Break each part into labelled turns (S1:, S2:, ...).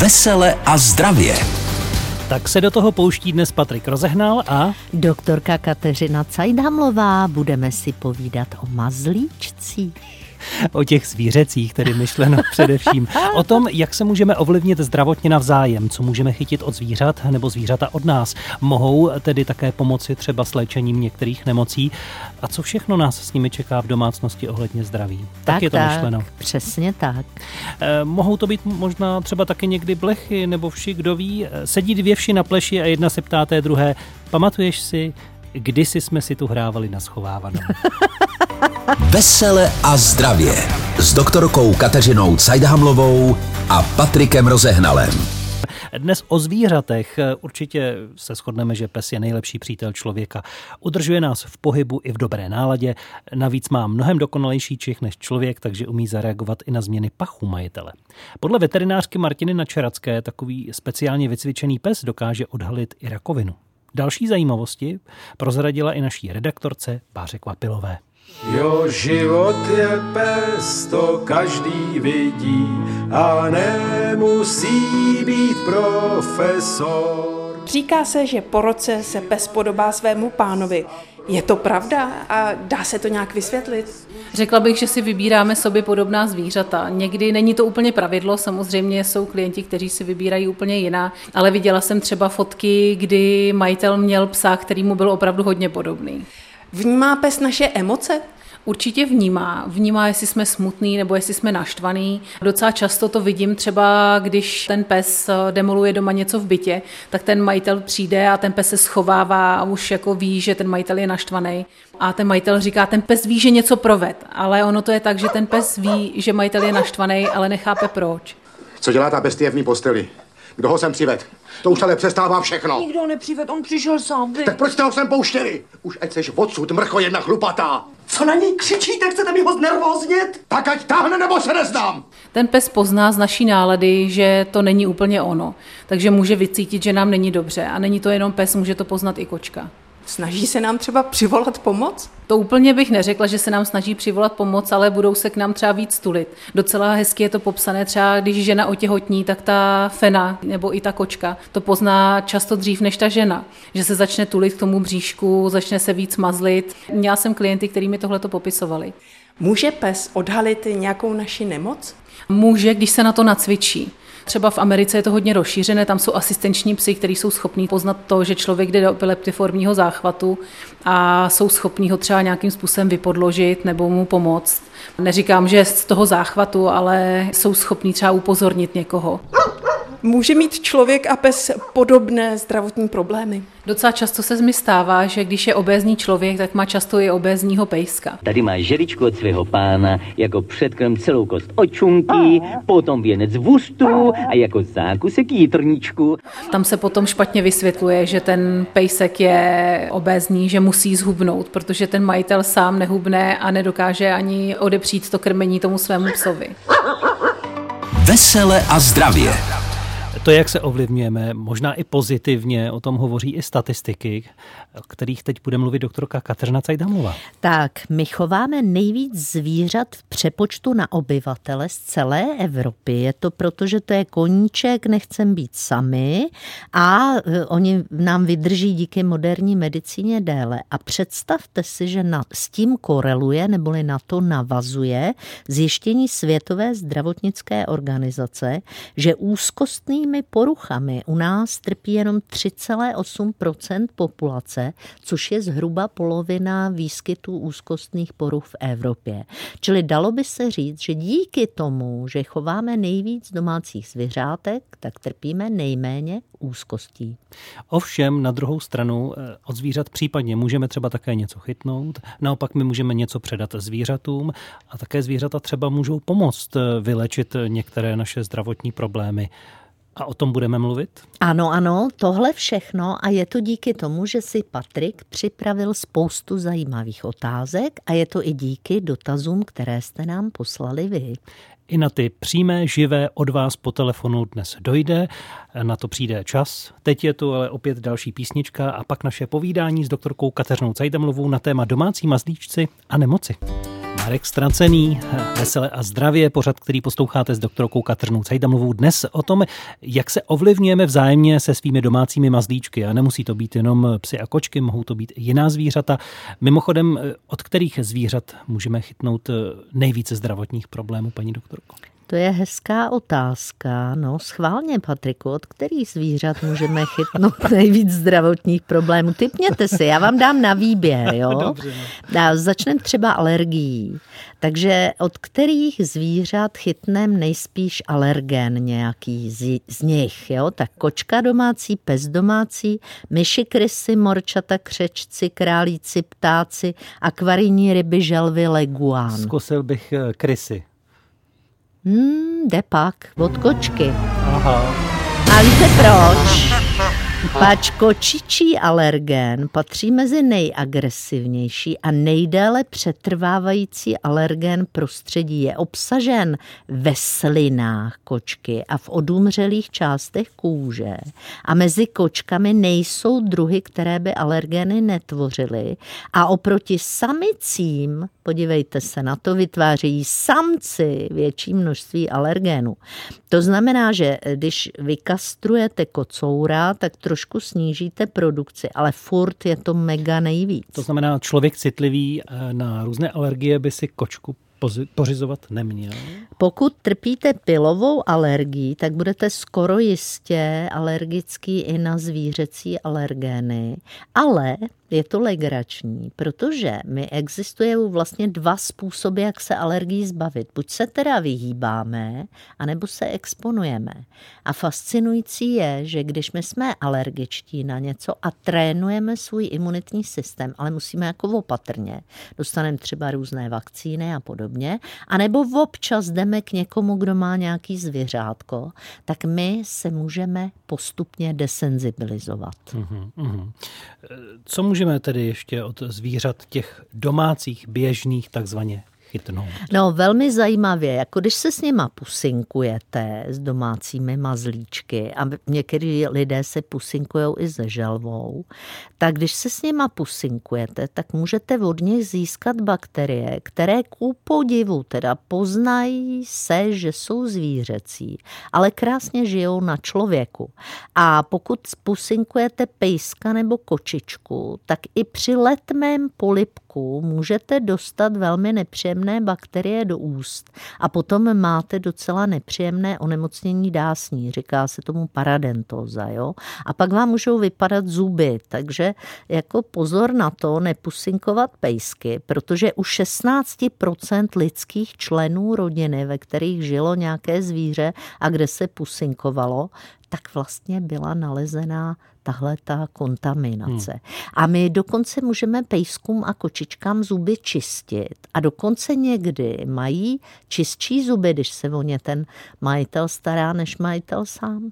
S1: Vesele a zdravě.
S2: Tak se do toho pouští dnes Patrik Rozehnal a...
S3: Doktorka Kateřina Cajdhamlová. Budeme si povídat o mazlíčcích.
S2: o těch zvířecích, tedy myšleno především. O tom, jak se můžeme ovlivnit zdravotně navzájem, co můžeme chytit od zvířat nebo zvířata od nás. Mohou tedy také pomoci třeba s léčením některých nemocí. A co všechno nás s nimi čeká v domácnosti ohledně zdraví. Tak,
S3: tak
S2: je to
S3: tak,
S2: myšleno.
S3: Přesně tak.
S2: Eh, mohou to být možná třeba taky někdy blechy nebo vši, kdo ví. Eh, sedí dvě vši na pleši a jedna se ptá té druhé, pamatuješ si, kdysi jsme si tu hrávali na schovávanou.
S1: Vesele a zdravě s doktorkou Kateřinou Cajdhamlovou a Patrikem Rozehnalem.
S2: Dnes o zvířatech. Určitě se shodneme, že pes je nejlepší přítel člověka. Udržuje nás v pohybu i v dobré náladě. Navíc má mnohem dokonalejší čich než člověk, takže umí zareagovat i na změny pachu majitele. Podle veterinářky Martiny Načeracké takový speciálně vycvičený pes dokáže odhalit i rakovinu. Další zajímavosti prozradila i naší redaktorce Báře Kvapilové.
S4: Jo, život je pes, to každý vidí a nemusí být profesor.
S5: Říká se, že po roce se pes podobá svému pánovi. Je to pravda a dá se to nějak vysvětlit?
S6: Řekla bych, že si vybíráme sobě podobná zvířata. Někdy není to úplně pravidlo, samozřejmě jsou klienti, kteří si vybírají úplně jiná, ale viděla jsem třeba fotky, kdy majitel měl psa, který mu byl opravdu hodně podobný.
S5: Vnímá pes naše emoce?
S6: Určitě vnímá. Vnímá, jestli jsme smutný nebo jestli jsme naštvaný. Docela často to vidím třeba, když ten pes eh, demoluje doma něco v bytě, tak ten majitel přijde a ten pes se schovává a už jako ví, že ten majitel je naštvaný. A ten majitel říká, ten pes ví, že něco proved, ale ono to je tak, že ten pes ví, že majitel je naštvaný, ale nechápe proč.
S7: Co dělá ta bestie v mý posteli? Kdo ho sem přived? To už ale přestává všechno.
S8: Nikdo ho nepřived, on přišel sám, vy.
S7: Tak proč jste ho sem pouštěli? Už ať seš odsud, mrcho jedna chlupatá.
S8: Co na něj křičíte, chcete mi ho znervóznět?
S7: Tak ať táhne, nebo se neznám.
S6: Ten pes pozná z naší nálady, že to není úplně ono. Takže může vycítit, že nám není dobře. A není to jenom pes, může to poznat i kočka.
S5: Snaží se nám třeba přivolat pomoc?
S6: To úplně bych neřekla, že se nám snaží přivolat pomoc, ale budou se k nám třeba víc tulit. Docela hezky je to popsané, třeba když žena otěhotní, tak ta fena nebo i ta kočka to pozná často dřív než ta žena, že se začne tulit k tomu bříšku, začne se víc mazlit. Měla jsem klienty, kteří mi tohle to popisovali.
S5: Může pes odhalit nějakou naši nemoc?
S6: Může, když se na to nacvičí. Třeba v Americe je to hodně rozšířené, tam jsou asistenční psy, kteří jsou schopní poznat to, že člověk jde do epileptiformního záchvatu a jsou schopní ho třeba nějakým způsobem vypodložit nebo mu pomoct. Neříkám, že z toho záchvatu, ale jsou schopní třeba upozornit někoho.
S5: Může mít člověk a pes podobné zdravotní problémy?
S6: Docela často se mi stává, že když je obézní člověk, tak má často i obézního pejska.
S9: Tady má želičku od svého pána, jako předkrm celou kost očunky, potom věnec vůstu a jako zákusek jitrničku.
S6: Tam se potom špatně vysvětluje, že ten pejsek je obézní, že musí zhubnout, protože ten majitel sám nehubne a nedokáže ani odepřít to krmení tomu svému psovi.
S1: Vesele a zdravě.
S2: To, jak se ovlivňujeme, možná i pozitivně, o tom hovoří i statistiky, o kterých teď bude mluvit doktorka Kateřina Cajdamová.
S3: Tak, my chováme nejvíc zvířat v přepočtu na obyvatele z celé Evropy. Je to proto, že to je koníček, nechcem být sami a e, oni nám vydrží díky moderní medicíně déle. A představte si, že na, s tím koreluje, neboli na to navazuje zjištění Světové zdravotnické organizace, že úzkostnými poruchami u nás trpí jenom 3,8% populace, což je zhruba polovina výskytů úzkostných poruch v Evropě. Čili dalo by se říct, že díky tomu, že chováme nejvíc domácích zvířátek, tak trpíme nejméně úzkostí.
S2: Ovšem, na druhou stranu, eh, od zvířat případně můžeme třeba také něco chytnout, naopak my můžeme něco předat zvířatům a také zvířata třeba můžou pomoct eh, vylečit některé naše zdravotní problémy. A o tom budeme mluvit?
S3: Ano, ano, tohle všechno a je to díky tomu, že si Patrik připravil spoustu zajímavých otázek a je to i díky dotazům, které jste nám poslali vy.
S2: I na ty přímé, živé od vás po telefonu dnes dojde, na to přijde čas. Teď je tu ale opět další písnička a pak naše povídání s doktorkou Kateřinou Cajdamlovou na téma domácí mazlíčci a nemoci. Marek Stracený, Vesele a zdravě, pořad, který posloucháte s doktorkou Katrnou Cajdamlovou. Dnes o tom, jak se ovlivňujeme vzájemně se svými domácími mazlíčky. A nemusí to být jenom psy a kočky, mohou to být i jiná zvířata. Mimochodem, od kterých zvířat můžeme chytnout nejvíce zdravotních problémů, paní doktorko?
S3: To je hezká otázka. No, schválně, Patriku, od kterých zvířat můžeme chytnout nejvíc zdravotních problémů? Typněte si, já vám dám na výběr, jo? Dobře, no. Začneme třeba alergií. Takže od kterých zvířat chytneme nejspíš alergen nějaký z, z nich, jo? Tak kočka domácí, pes domácí, myši, krysy, morčata, křečci, králíci, ptáci, akvarijní ryby, želvy, leguán.
S2: Zkusil bych eh, krysy.
S3: Hmm, jde pak, od kočky. Aha. A víte proč? Pač kočičí alergen patří mezi nejagresivnější a nejdéle přetrvávající alergen prostředí. Je obsažen ve slinách kočky a v odumřelých částech kůže. A mezi kočkami nejsou druhy, které by alergeny netvořily. A oproti samicím, podívejte se na to, vytvářejí samci větší množství alergenů. To znamená, že když vykastrujete kocoura, tak trošku snížíte produkci, ale furt je to mega nejvíc.
S2: To znamená, člověk citlivý eh, na různé alergie by si kočku pořizovat neměl?
S3: Pokud trpíte pilovou alergií, tak budete skoro jistě alergický i na zvířecí alergény, ale je to legrační, protože my existuje vlastně dva způsoby, jak se alergií zbavit. Buď se teda vyhýbáme, anebo se exponujeme. A fascinující je, že když my jsme alergičtí na něco a trénujeme svůj imunitní systém, ale musíme jako opatrně, dostaneme třeba různé vakcíny a podobně, anebo občas jdeme k někomu, kdo má nějaký zvěřátko, tak my se můžeme postupně desenzibilizovat.
S2: Uh-huh, uh-huh. Co může můžeme tedy ještě od zvířat těch domácích, běžných, takzvaně chytnout?
S3: No velmi zajímavě, jako když se s nima pusinkujete s domácími mazlíčky a někteří lidé se pusinkují i se želvou, tak když se s nima pusinkujete, tak můžete od nich získat bakterie, které ku podivu teda poznají se, že jsou zvířecí, ale krásně žijou na člověku. A pokud pusinkujete pejska nebo kočičku, tak i při letmém polipku můžete dostat velmi nepříjemné bakterie do úst a potom máte docela nepříjemné onemocnění dásní, říká se tomu paradentoza, jo? A pak vám můžou vypadat zuby, takže jako pozor na to nepusinkovat pejsky, protože u 16% lidských členů rodiny, ve kterých žilo nějaké zvíře a kde se pusinkovalo, tak vlastně byla nalezená tahle ta kontaminace. Hmm. A my dokonce můžeme pejskům a kočičkám zuby čistit a dokonce někdy mají čistší zuby, když se o ně ten majitel stará, než majitel sám.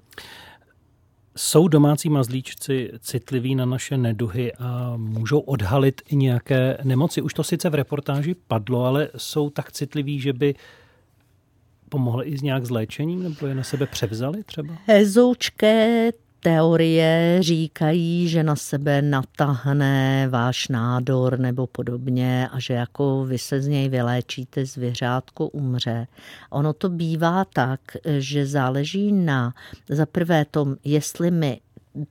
S2: Jsou domácí mazlíčci citliví na naše neduhy a můžou odhalit i nějaké nemoci? Už to sice v reportáži padlo, ale jsou tak citliví, že by pomohli i s nějak s léčením nebo je na sebe převzali třeba?
S3: Hezoučké teorie říkají, že na sebe natahne váš nádor nebo podobně a že jako vy se z něj vyléčíte, zvěřátko umře. Ono to bývá tak, že záleží na za prvé tom, jestli my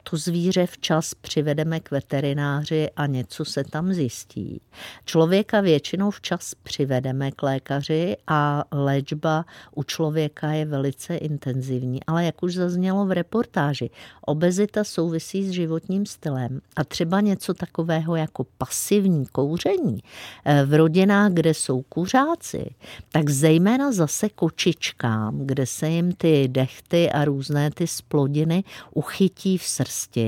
S3: to zvíře včas přivedeme k veterináři a něco se tam zjistí. Člověka většinou včas přivedeme k lékaři a léčba u člověka je velice intenzivní. Ale jak už zaznělo v reportáži, obezita souvisí s životním stylem a třeba něco takového jako pasivní kouření eh, v rodinách, kde jsou kuřáci, tak zejména zase kočičkám, kde se jim ty dechty a různé ty splodiny uchytí v srsti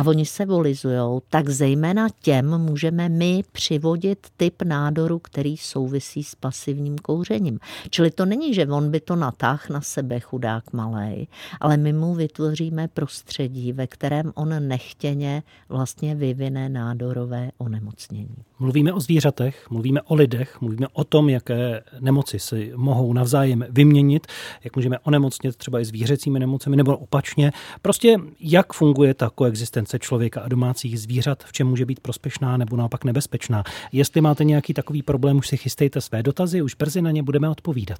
S3: a oni se volizujou, tak zejména těm můžeme my přivodit typ nádoru, který souvisí s pasivním kouřením. Čili to není, že on by to natáhl na sebe, chudák malej, ale my mu vytvoříme prostředí, ve kterém on nechtěně vlastně vyvine nádorové onemocnění.
S2: Mluvíme o zvířatech, mluvíme o lidech, mluvíme o tom, jaké nemoci si mohou navzájem vyměnit, jak můžeme onemocnit třeba i zvířecími nemocemi nebo opačně. Prostě jak funguje ta koexistence kombinace člověka a domácích zvířat, v čem může být prospešná nebo naopak nebezpečná. Jestli máte nějaký takový problém, už si chystejte své dotazy, už brzy na ně budeme odpovídat.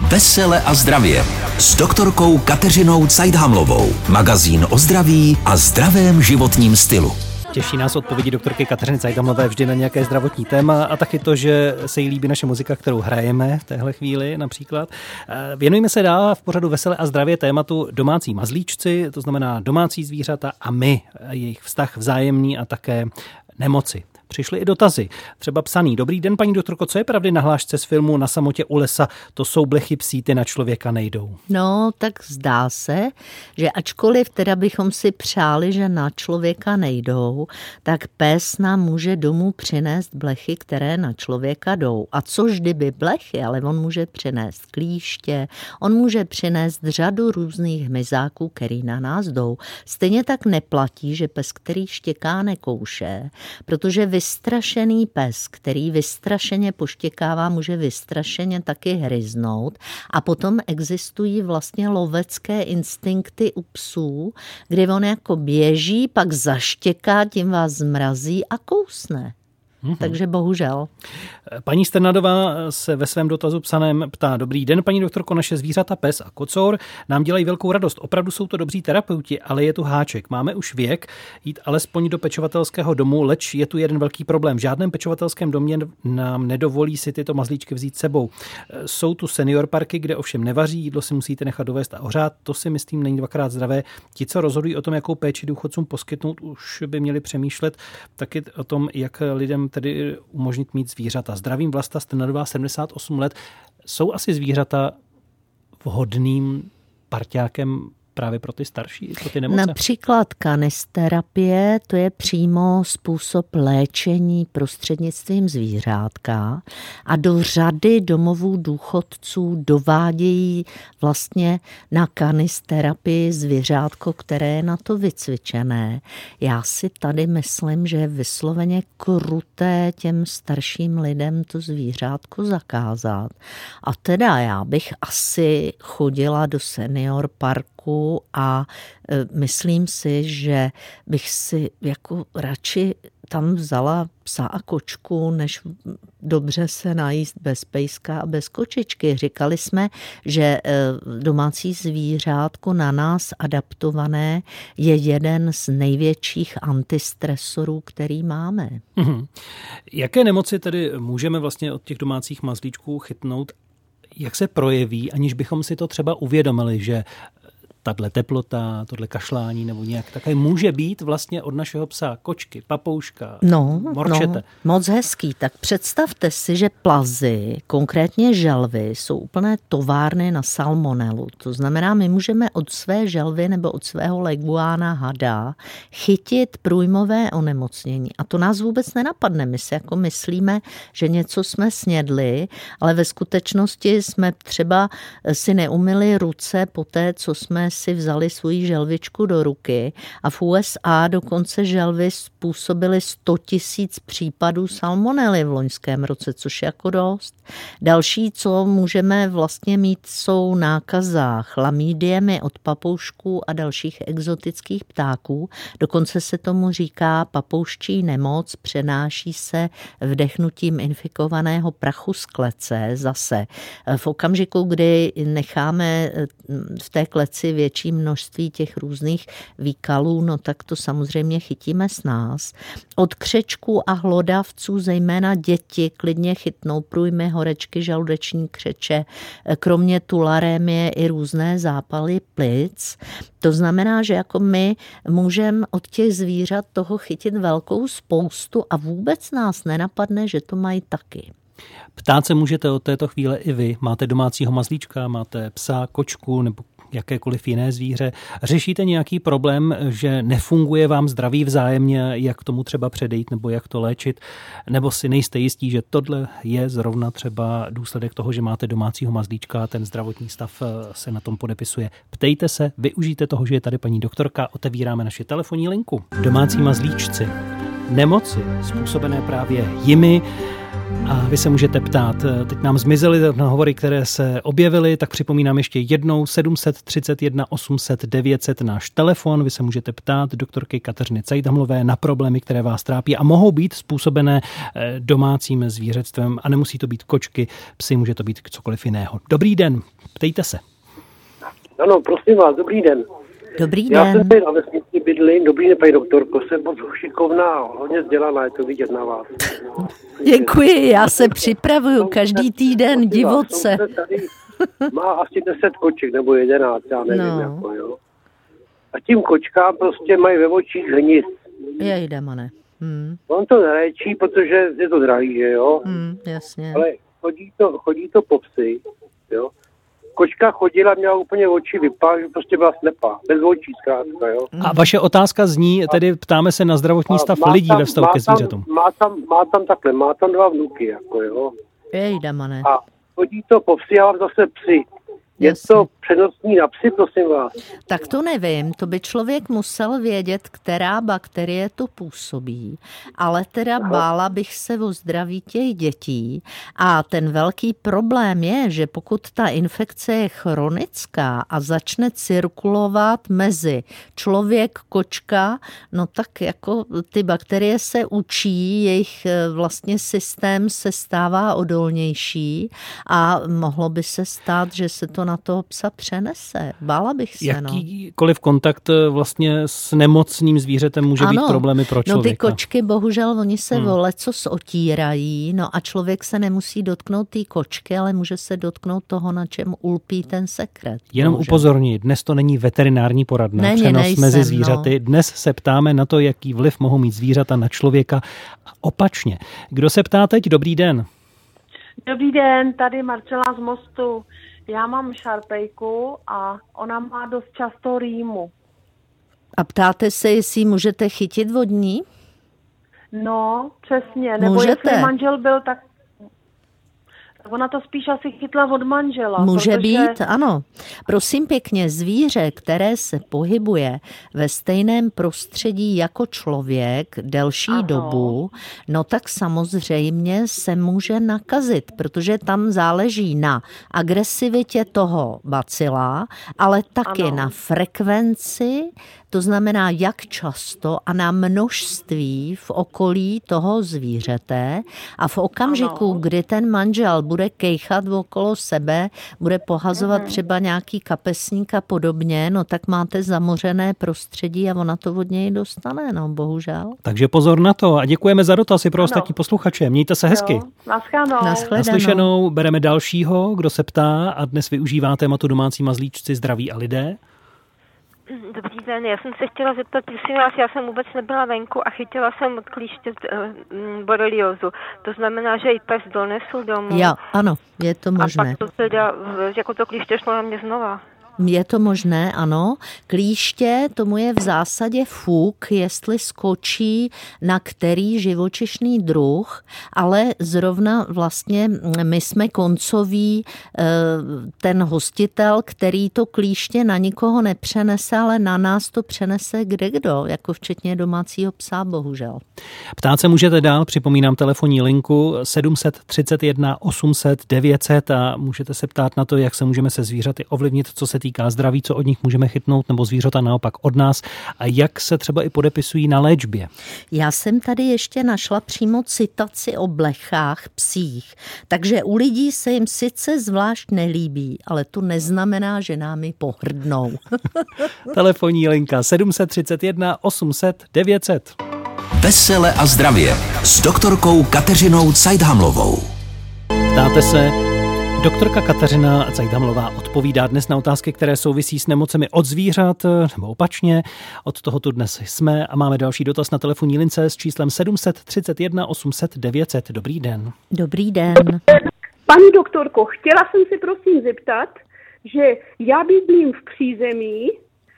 S1: Vesele a zdravě s doktorkou Kateřinou Cajdhamlovou. Magazín o zdraví a zdravém životním stylu.
S2: Těší nás odpovědi doktorky Kateřiny Cajdamlové vždy na nějaké zdravotní téma a taky to, že se jí líbí naše muzika, kterou hrajeme v téhle chvíli například. Eh, věnujeme se dál v pořadu Vesele a zdravě tématu domácí mazlíčci, to znamená domácí zvířata a my, jejich vztah vzájemný a také nemoci přišly i dotazy. Třeba psaný. Dobrý den, paní doktorko, co je pravdy na hlášce z filmu Na samotě u lesa? To jsou blechy psíty na člověka nejdou.
S3: No, tak zdá se, že ačkoliv teda bychom si přáli, že na člověka nejdou, tak pes nám může domů přinést blechy, které na člověka jdou. A což kdyby blechy, ale on může přinést klíště, on může přinést řadu různých hmyzáků, který na nás jdou. Stejně tak neplatí, že pes, který štěká, nekouše, protože vystrašený pes, který vystrašeně poštěkává, může vystrašeně taky hryznout. A potom existují vlastně lovecké instinkty u psů, kdy on jako běží, pak zaštěká, tím vás zmrazí a kousne. Mm-hmm. Takže bohužel.
S2: Paní Sternadová se ve svém dotazu psaném ptá, dobrý den, paní doktorko, naše zvířata, pes a kocour nám dělají velkou radost. Opravdu jsou to dobří terapeuti, ale je tu háček. Máme už věk jít alespoň do pečovatelského domu, leč je tu jeden velký problém. V žádném pečovatelském domě nám nedovolí si tyto mazlíčky vzít sebou. Jsou tu senior parky, kde ovšem nevaří, jídlo si musíte nechat dovést a ohřát. To si myslím není dvakrát zdravé. Ti, co rozhodují o tom, jakou péči důchodcům poskytnout, už by měli přemýšlet taky o tom, jak lidem tedy umožnit mít zvířata. Zdravím Vlasta Stenadová, 78 let. Jsou asi zvířata vhodným parťákem právě pro ty starší, pro ty nemoce?
S3: Například kanisterapie, to je přímo způsob léčení prostřednictvím zvířátka a do řady domovů důchodců dovádějí vlastně na kanisterapii zvířátko, které je na to vycvičené. Já si tady myslím, že je vysloveně kruté těm starším lidem to zvířátko zakázat. A teda já bych asi chodila do senior parku roku a e, myslím si, že bych si jako radši tam vzala psa a kočku, než dobře se najíst bez pejska a bez kočičky. Říkali jsme, že e, domácí zvířátko na nás adaptované je jeden z největších antistresorů, který máme. Mm-hmm.
S2: Jaké nemoci tedy můžeme vlastně od těch domácích mazlíčků chytnout jak se projeví, aniž bychom si to třeba uvědomili, že tahle teplota, tohle kašlání nebo nějak také může být vlastně od našeho psa kočky, papouška, no, morčete.
S3: No, moc hezký. Tak představte si, že plazy, konkrétně želvy, jsou úplné továrny na salmonelu. To znamená, my můžeme od své želvy nebo od svého leguána hada chytit průjmové onemocnění. A to nás vůbec nenapadne. My si jako myslíme, že něco jsme snědli, ale ve skutečnosti jsme třeba si neumili ruce po té, co jsme si vzali svoji želvičku do ruky a v USA dokonce želvy způsobily 100 tisíc případů salmonely v loňském roce, což je jako dost. Další, co můžeme vlastně mít, jsou nákaza chlamídiemi od papoušků a dalších exotických ptáků. Dokonce se tomu říká papouští nemoc, přenáší se vdechnutím infikovaného prachu z klece zase. V okamžiku, kdy necháme v té kleci větší množství těch různých výkalů, no tak to samozřejmě chytíme s nás. Od křečků a hlodavců, zejména děti, klidně chytnou průjmy, horečky, žaludeční křeče, kromě tularémie i různé zápaly plic. To znamená, že jako my můžeme od těch zvířat toho chytit velkou spoustu a vůbec nás nenapadne, že to mají taky.
S2: Ptát se můžete od této chvíle i vy. Máte domácího mazlíčka, máte psa, kočku nebo jakékoliv jiné zvíře. Řešíte nějaký problém, že nefunguje vám zdraví vzájemně, jak tomu třeba předejít nebo jak to léčit, nebo si nejste jistí, že tohle je zrovna třeba důsledek toho, že máte domácího mazlíčka a ten zdravotní stav eh, se na tom podepisuje. Ptejte se, využijte toho, že je tady paní doktorka, otevíráme naši telefonní linku. Domácí mazlíčci. Nemoci způsobené právě jimi A vy se můžete ptát, teď nám zmizely hovory, které se objevily, tak připomínám ještě jednou 731 800 900 náš telefon. Vy se můžete ptát doktorky Kateřiny Cajdamlové na problémy, které vás trápí a mohou být způsobené eh, domácím zvířectvem a nemusí to být kočky, psy, může to být cokoliv jiného. Dobrý den, ptejte se.
S10: Ano, prosím vás, dobrý den.
S3: Dobrý
S10: Já
S3: den.
S10: jsem tady na vesnici bydlím, dobrý den, paní doktorko, jsem moc šikovná, hodně vzdělaná, je to vidět na vás.
S3: Děkuji, já se připravuju každý týden divoce.
S10: Tady má asi 10 koček nebo 11, já nevím,
S3: No.
S10: jako jo. A tím kočkám prostě mají ve očích hnis.
S3: Jej, demone. Hmm,
S10: On to neléčí, protože je to drahý, že jo.
S3: hmm, jasně.
S10: Ale chodí to, chodí to po psy, jo. Kočka chodila, měla úplně oči vypá, že prostě byla slepá, bez očí zkrátka, jo.
S2: A vaše otázka zní, tedy ptáme se na zdravotní stav
S10: má
S2: lidí
S10: tam-
S2: ve vztahu ke zvířatům.
S10: Má tam, má tam takhle, má tam dva vnuky, jako jo.
S3: Jej, demone.
S10: A chodí to po psy, já mám zase psy. Je to přenosný na psy, prosím vás.
S3: Tak to nevím, to by člověk musel vědět, která bakterie to působí, ale teda bála bych se o zdraví těch dětí. A ten velký problém je, že pokud ta infekce je chronická a začne cirkulovat mezi člověk, kočka, no tak jako ty bakterie se učí, jejich eh, vlastně systém se stává odolnější a mohlo by se stát, že se to na toho psa přenese. Bála bych se, no.
S2: Jakýkoliv kontakt eh, vlastně s nemocným zvířetem může být problémy pro
S3: No ty
S2: člověka.
S3: kočky, bohužel, oni se
S2: Hmm.
S3: hmm. o lecos otírají, no a člověk se nemusí dotknout té kočky, ale může se dotknout toho, na čem ulpí ten sekret.
S2: Jenom
S3: bohužel.
S2: upozornit, dnes to není veterinární poradna,
S3: Není,
S2: přenos
S3: nejsem,
S2: mezi
S3: no.
S2: zvířaty. Dnes se ptáme na to, jaký vliv mohou mít zvířata na člověka a opačně. Kdo se ptá teď? Dobrý den.
S11: Dobrý den, tady Marcela z Mostu. Já mám šarpejku a ona má dost často rýmu.
S3: A ptáte se, jestli ji můžete chytit vodní?
S11: No, přesně. Nebo
S3: Můžete.
S11: jestli manžel byl, tak ona to spíš asi chytla od manžela.
S3: Může
S11: protože...
S3: být, ano. Prosím pěkně, zvíře, které se pohybuje ve stejném prostředí jako člověk delší
S11: Ano.
S3: dobu, no tak samozřejmě se může nakazit, protože tam záleží na agresivitě toho bacila, ale taky
S11: Ano.
S3: na frekvenci, to znamená jak často a na množství v okolí toho zvířete a v okamžiku,
S11: Ano.
S3: kdy ten manžel bude kejchat okolo sebe, bude pohazovat
S11: Mhm.
S3: třeba nějaký kapesník a podobně, no tak máte zamořené prostředí a ona to od něj dostane, no bohužel.
S2: Takže pozor na to a děkujeme za dotaz i pro
S11: Ano.
S2: ostatní posluchače. Mějte se hezky.
S11: Jo, naschledanou.
S3: Naschle-
S2: Naslyšenou bereme dalšího, kdo se ptá a dnes využívá tématu domácí mazlíčci zdraví a lidé.
S12: Dobrý den, já jsem se chtěla zeptat, prosím vás, já jsem vůbec nebyla venku a chytila jsem od klíště eh, boreliozu. To znamená, že i pes donesu domů.
S3: Jo, ano, je to
S12: A
S3: možné.
S12: pak to teda, jako to klíště šlo na mě znova.
S3: Je to možné, ano. Klíště, tomu je v zásadě fuk, jestli skočí na který živočišný druh, ale zrovna vlastně my jsme koncový eh, ten hostitel, který to klíště na nikoho nepřenese, ale na nás to přenese kde kdo, jako včetně domácího psa, bohužel.
S2: Ptát se můžete dál, připomínám telefonní linku 731 800 900 a můžete se ptát na to, jak se můžeme se zvířaty ovlivnit, co se zdraví, co od nich můžeme chytnout, nebo zvířata naopak od nás a jak se třeba i podepisují na léčbě.
S3: Já jsem tady ještě našla přímo citaci o blechách psích, takže u lidí se jim sice zvlášť nelíbí, ale to neznamená, že námi pohrdnou.
S2: Telefonní linka 731 800 900.
S1: Vesele a zdravě s doktorkou Kateřinou Cajdhamlovou.
S2: Ptáte se, doktorka Kateřina Cajdhamlová odpovídá dnes na otázky, které souvisí s nemocemi od zvířat, nebo opačně. Od toho tu dnes jsme a máme další dotaz na telefonní lince s číslem 731 800 900. Dobrý den.
S3: Dobrý den.
S13: Paní doktorko, chtěla jsem se prosím zeptat, že já bydlím v přízemí,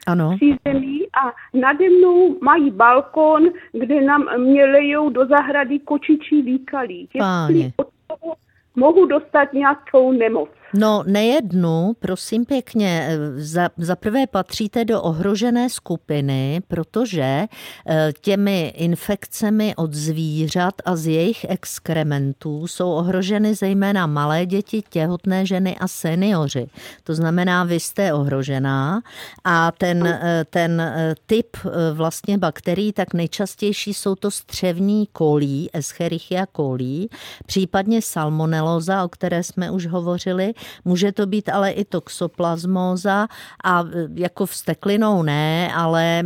S3: Ano.
S13: přízemí a nade mnou mají balkon, kde nám mě lejou do zahrady kočičí výkalí.
S3: Páně.
S13: Jestli od toho mohu dostat nějakou nemoc.
S3: No nejednu, prosím pěkně. Za, za prvé patříte do ohrožené skupiny, protože eh, těmi infekcemi od zvířat a z jejich exkrementů jsou ohroženy zejména malé děti, těhotné ženy a seniori. To znamená, vy jste ohrožená a ten, eh, ten eh, typ vlastně bakterií, tak nejčastější jsou to střevní kolí, Escherichia coli, případně salmonelloza, o které jsme už hovořili, Může to být ale i toxoplasmóza a e, jako vsteklinou ne, ale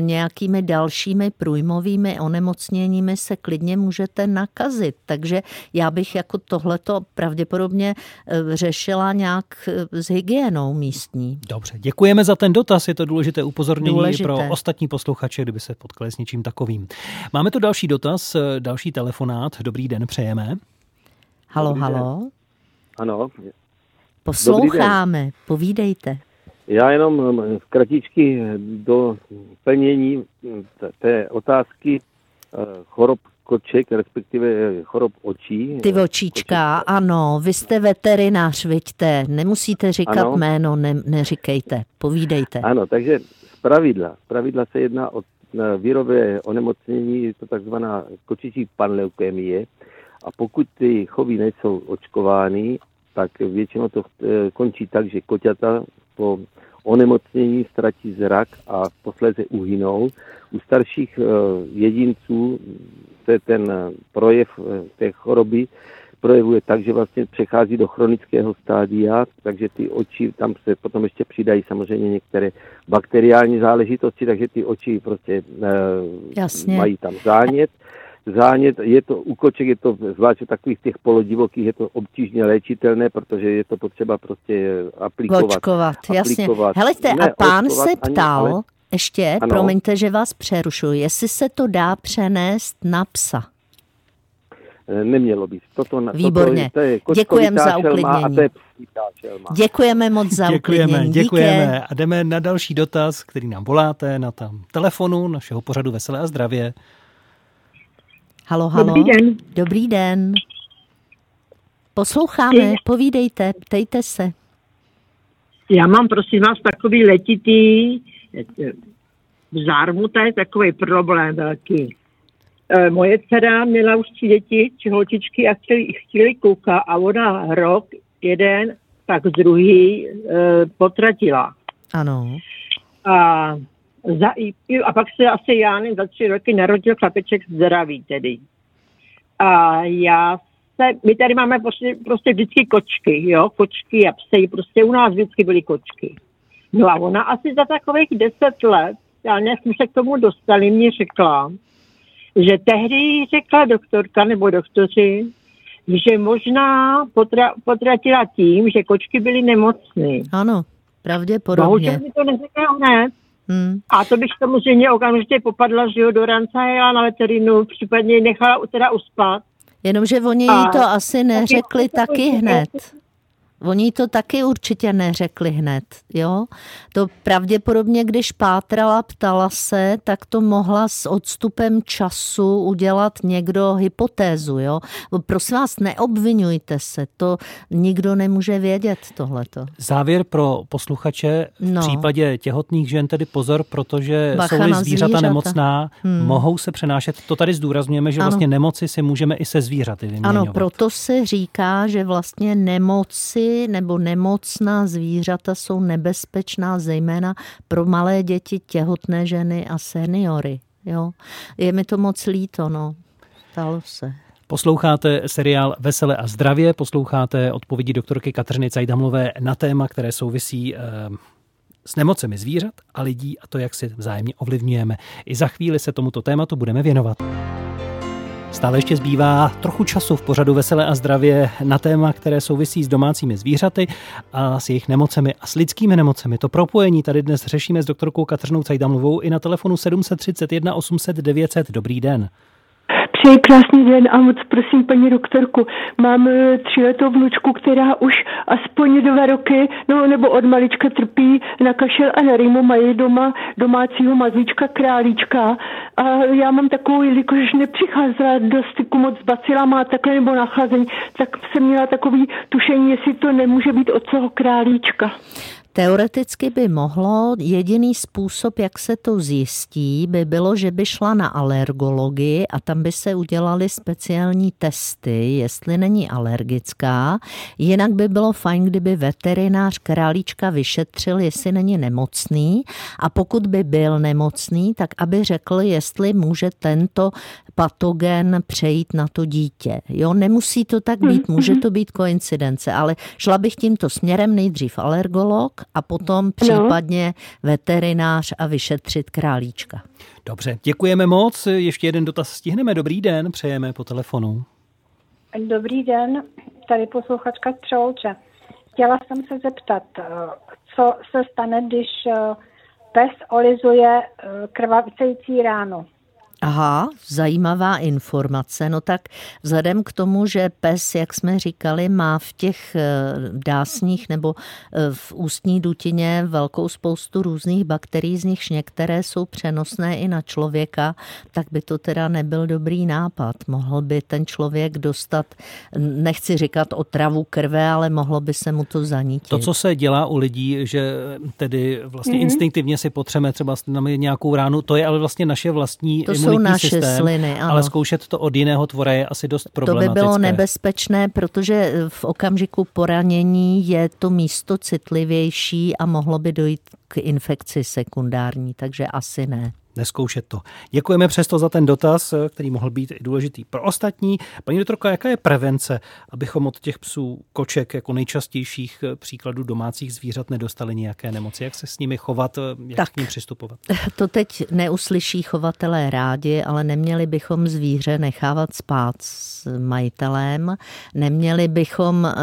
S3: nějakými dalšími průjmovými onemocněními se klidně můžete nakazit. Takže já bych jako tohleto pravděpodobně e, řešila nějak e, s hygienou místní.
S2: Dobře, děkujeme za ten dotaz, je to důležité upozornění důležité. pro ostatní posluchače, kdyby se potkali s něčím takovým. Máme tu další dotaz, další telefonát. Dobrý den, přejeme.
S3: Halo, Dobrý halo. Den.
S14: Ano,
S3: Posloucháme, povídejte.
S14: Já jenom um, kratičky do plnění té otázky uh, chorob koček, respektive chorob očí.
S3: Ty očíčka, koček. ano, vy jste veterinář, vidíte, nemusíte říkat ano. jméno, ne, neříkejte, povídejte.
S14: Ano, takže z pravidla, z pravidla se jedná o výrobě onemocnění, je to takzvaná kočičí panleukémie, a pokud ty chovy nejsou očkovány, tak většinou to eh, končí tak, že koťata po onemocnění ztratí zrak a posléze uhynou. U starších eh, jedinců se ten projev eh, té choroby projevuje tak, že vlastně přechází do chronického stádia, takže ty oči, tam se potom ještě přidají samozřejmě některé bakteriální záležitosti, takže ty oči prostě Jasně. mají tam zánět zánět, je to u koček, je to zvlášť u takových těch polodivokých, je to obtížně léčitelné, protože je to potřeba prostě aplikovat.
S3: Očkovat, jasně. Helejte, ne, a pán se ptal, ani, ale... ještě, ano. promiňte, že vás přerušuji, jestli se to dá přenést na psa.
S14: Eh, nemělo být.
S3: Toto, Výborně. To je, to je Děkujeme za uklidnění. A to je Děkujeme moc za
S2: děkujeme,
S3: uklidnění.
S2: Děkujeme. A jdeme na další dotaz, který nám voláte na tam telefonu našeho pořadu Veselé a zdravě.
S3: Halo, halo.
S15: Dobrý den.
S3: Dobrý den. Posloucháme, povídejte, ptejte se.
S15: Já mám, prosím vás, takový letitý v zármu, to je takový problém velký. E, moje dcera měla už tři děti, či holčičky a chtěli, chtěli kuka a ona rok, jeden, tak druhý e, potratila.
S3: Ano.
S15: A za, a pak se asi já nevím, za tři roky narodil chlapeček zdravý tedy. A já se, my tady máme prostě, prostě vždycky kočky, jo, kočky a psy, prostě u nás vždycky byly kočky. No a ona asi za takových deset let, já než jsme se k tomu dostali, mě řekla, že tehdy řekla doktorka nebo doktoři, že možná potra, potratila tím, že kočky byly nemocné.
S3: Ano, pravděpodobně.
S15: Bohužel mi to neřekla hned. Hmm. A to bych samozřejmě okamžitě popadla, že jo, do rance jela na veterinu, případně nechala teda uspat.
S3: Jenomže oni jí to asi neřekli taky hned. Oni to taky určitě neřekli hned, jo. To pravděpodobně, když pátrala, ptala se, tak to mohla s odstupem času udělat někdo hypotézu, jo. Prosím vás, neobvinujte se, to nikdo nemůže vědět tohleto.
S2: Závěr pro posluchače v no. případě těhotných žen tedy pozor, protože jsou-li zvířata, zvířata nemocná, hmm. mohou se přenášet. To tady zdůrazňujeme, že ano. vlastně nemoci si můžeme i se zvířaty vyměňovat.
S3: Ano, proto se říká, že vlastně nemoci nebo nemocná zvířata jsou nebezpečná zejména pro malé děti, těhotné ženy a seniory. Jo? Je mi to moc líto, no. Stalo se.
S2: Posloucháte seriál Vesele a zdravě, posloucháte odpovědi doktorky Kateřiny Cajdamlové na téma, které souvisí eh, s nemocemi zvířat a lidí a to, jak si vzájemně ovlivňujeme. I za chvíli se tomuto tématu budeme věnovat. Stále ještě zbývá trochu času v pořadu Veselé a zdravě na téma, které souvisí s domácími zvířaty a s jejich nemocemi a s lidskými nemocemi. To propojení tady dnes řešíme s doktorkou Kateřinou Cajdamlovou i na telefonu 731 800 900. Dobrý den.
S16: Přeji krásný den a moc prosím paní doktorku. Mám eh, tříletou vnučku, která už aspoň dva roky, no nebo od malička trpí na kašel a na rýmu, mají doma domácího mazlíčka králíčka A já mám takovou, jelikož nepřicházela do styku moc s bacilama takhle nebo nacházení, tak jsem měla takový tušení, jestli to nemůže být od toho králíčka.
S3: Teoreticky by mohlo, jediný způsob, jak se to zjistí, by bylo, že by šla na alergologii a tam by se udělaly speciální testy, jestli není alergická. Jinak by bylo fajn, kdyby veterinář králíčka vyšetřil, jestli není nemocný a pokud by byl nemocný, tak aby řekl, jestli může tento patogen přejít na to dítě. Jo, nemusí to tak být, může to být koincidence, ale šla bych tímto směrem nejdřív alergolog a potom případně veterinář a vyšetřit králíčka.
S2: Dobře, děkujeme moc. Ještě jeden dotaz stihneme. Dobrý den, přejeme po telefonu.
S17: Dobrý den, tady posluchačka Třouče. Chtěla jsem se zeptat, eh, co se stane, když eh, pes olizuje eh, krvavícející ránu.
S3: Aha, zajímavá informace. No tak vzhledem k tomu, že pes, jak jsme říkali, má v těch eh, dásních nebo eh, v ústní dutině velkou spoustu různých bakterií, z nichž některé jsou přenosné i na člověka, tak by to teda nebyl dobrý nápad. Mohl by ten člověk dostat, nechci říkat otravu krve, ale mohlo by se mu to zanítit.
S2: To, co se dělá u lidí, že tedy vlastně mm-hmm. instinktivně si potřeme třeba nějakou ránu, to je ale vlastně naše vlastní
S3: to jsou naše systém, sliny, ano.
S2: ale zkoušet to od jiného tvora je asi dost problematické.
S3: To by bylo nebezpečné, protože v okamžiku poranění je to místo citlivější a mohlo by dojít k infekci sekundární, takže asi ne
S2: neskoušet to. Děkujeme přesto za ten dotaz, který mohl být i důležitý pro ostatní. Paní doktorka, jaká je prevence, abychom od těch psů koček jako nejčastějších příkladů domácích zvířat nedostali nějaké nemoci? Jak se s nimi chovat, jak tak, k ním přistupovat?
S3: To teď neuslyší chovatelé rádi, ale neměli bychom zvíře nechávat spát s majitelem, neměli bychom eh,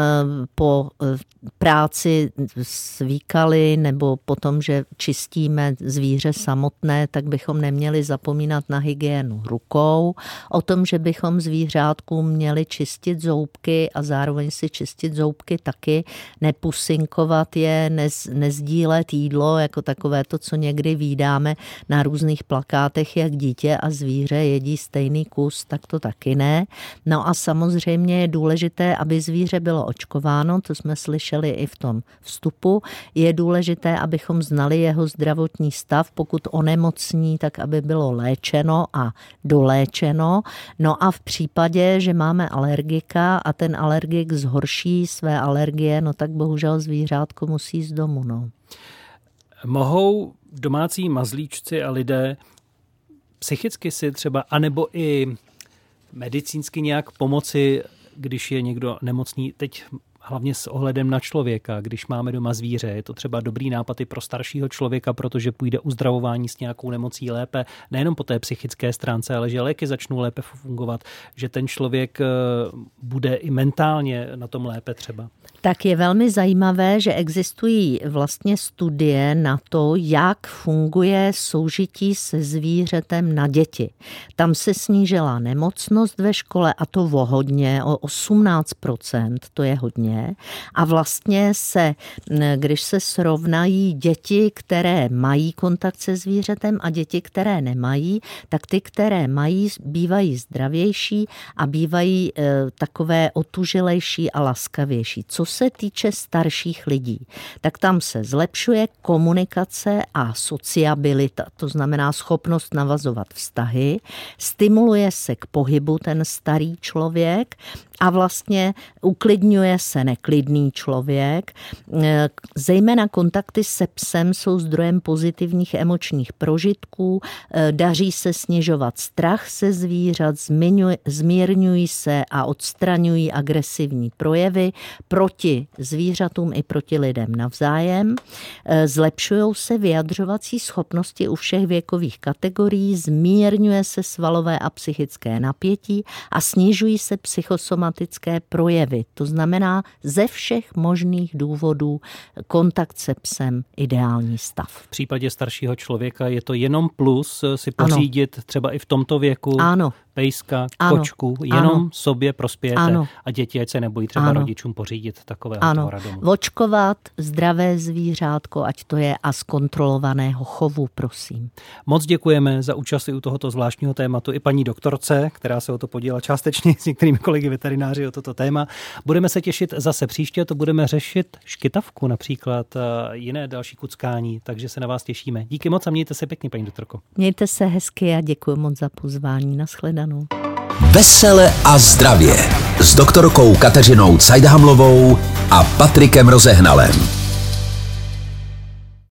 S3: po eh, práci svíkali nebo potom, že čistíme zvíře samotné, tak bych bychom neměli zapomínat na hygienu rukou, o tom, že bychom zvířátkům měli čistit zoubky a zároveň si čistit zoubky taky, nepusinkovat je, nez, nezdílet jídlo, jako takové to, co někdy výdáme na různých plakátech, jak dítě a zvíře jedí stejný kus, tak to taky ne. No a samozřejmě je důležité, aby zvíře bylo očkováno, to jsme slyšeli i v tom vstupu. Je důležité, abychom znali jeho zdravotní stav, pokud onemocní tak aby bylo léčeno a doléčeno. No a v případě, že máme alergika a ten alergik zhorší své alergie, no tak bohužel zvířátko musí z domu. No.
S2: Mohou domácí mazlíčci a lidé psychicky si třeba, anebo i medicínsky nějak pomoci, když je někdo nemocný. Teď hlavně s ohledem na člověka, když máme doma zvíře. Je to třeba dobrý nápad i pro staršího člověka, protože půjde uzdravování s nějakou nemocí lépe, nejenom po té psychické stránce, ale že léky začnou lépe fungovat, že ten člověk eh, bude i mentálně na tom lépe třeba.
S3: Tak je velmi zajímavé, že existují vlastně studie na to, jak funguje soužití se zvířetem na děti. Tam se snížila nemocnost ve škole a to o hodně, o 18%, to je hodně. A vlastně se, když se srovnají děti, které mají kontakt se zvířetem a děti, které nemají, tak ty, které mají, bývají zdravější a bývají e, takové otužilejší a laskavější. Co se týče starších lidí, tak tam se zlepšuje komunikace a sociabilita, to znamená schopnost navazovat vztahy, stimuluje se k pohybu ten starý člověk a vlastně uklidňuje se neklidný člověk. E, zejména kontakty se psem jsou zdrojem pozitivních emočních prožitků, e, daří se snižovat strach se zvířat, zmírňují se a odstraňují agresivní projevy proti zvířatům i proti lidem navzájem. E, zlepšují se vyjadřovací schopnosti u všech věkových kategorií, zmírňuje se svalové a psychické napětí a snižují se psychosomatické projevy. To znamená ze všech možných důvodů kontakt se psem ideální stav.
S2: V případě staršího člověka je to jenom plus si pořídit ano. třeba i v tomto věku
S3: ano.
S2: Pejska, ano. kočku, jenom ano. sobě prospějete ano. a děti, ať se nebojí třeba ano. rodičům pořídit takového
S3: Ano,
S2: radomu.
S3: očkovat zdravé zvířátko, ať to je a z kontrolovaného chovu, prosím.
S2: Moc děkujeme za účast i u tohoto zvláštního tématu i paní doktorce, která se o to podělila částečně s některými kolegy veterináři o toto téma. Budeme se těšit zase příště, to budeme řešit škytavku například, a jiné další kuckání, takže se na vás těšíme. Díky moc a mějte se pěkně, paní doktorko.
S3: Mějte se hezky a děkuji moc za pozvání. Naschledanou.
S1: Vesele a zdravě s doktorkou Kateřinou Cajdhamlovou a Patrikem Rozehnalem.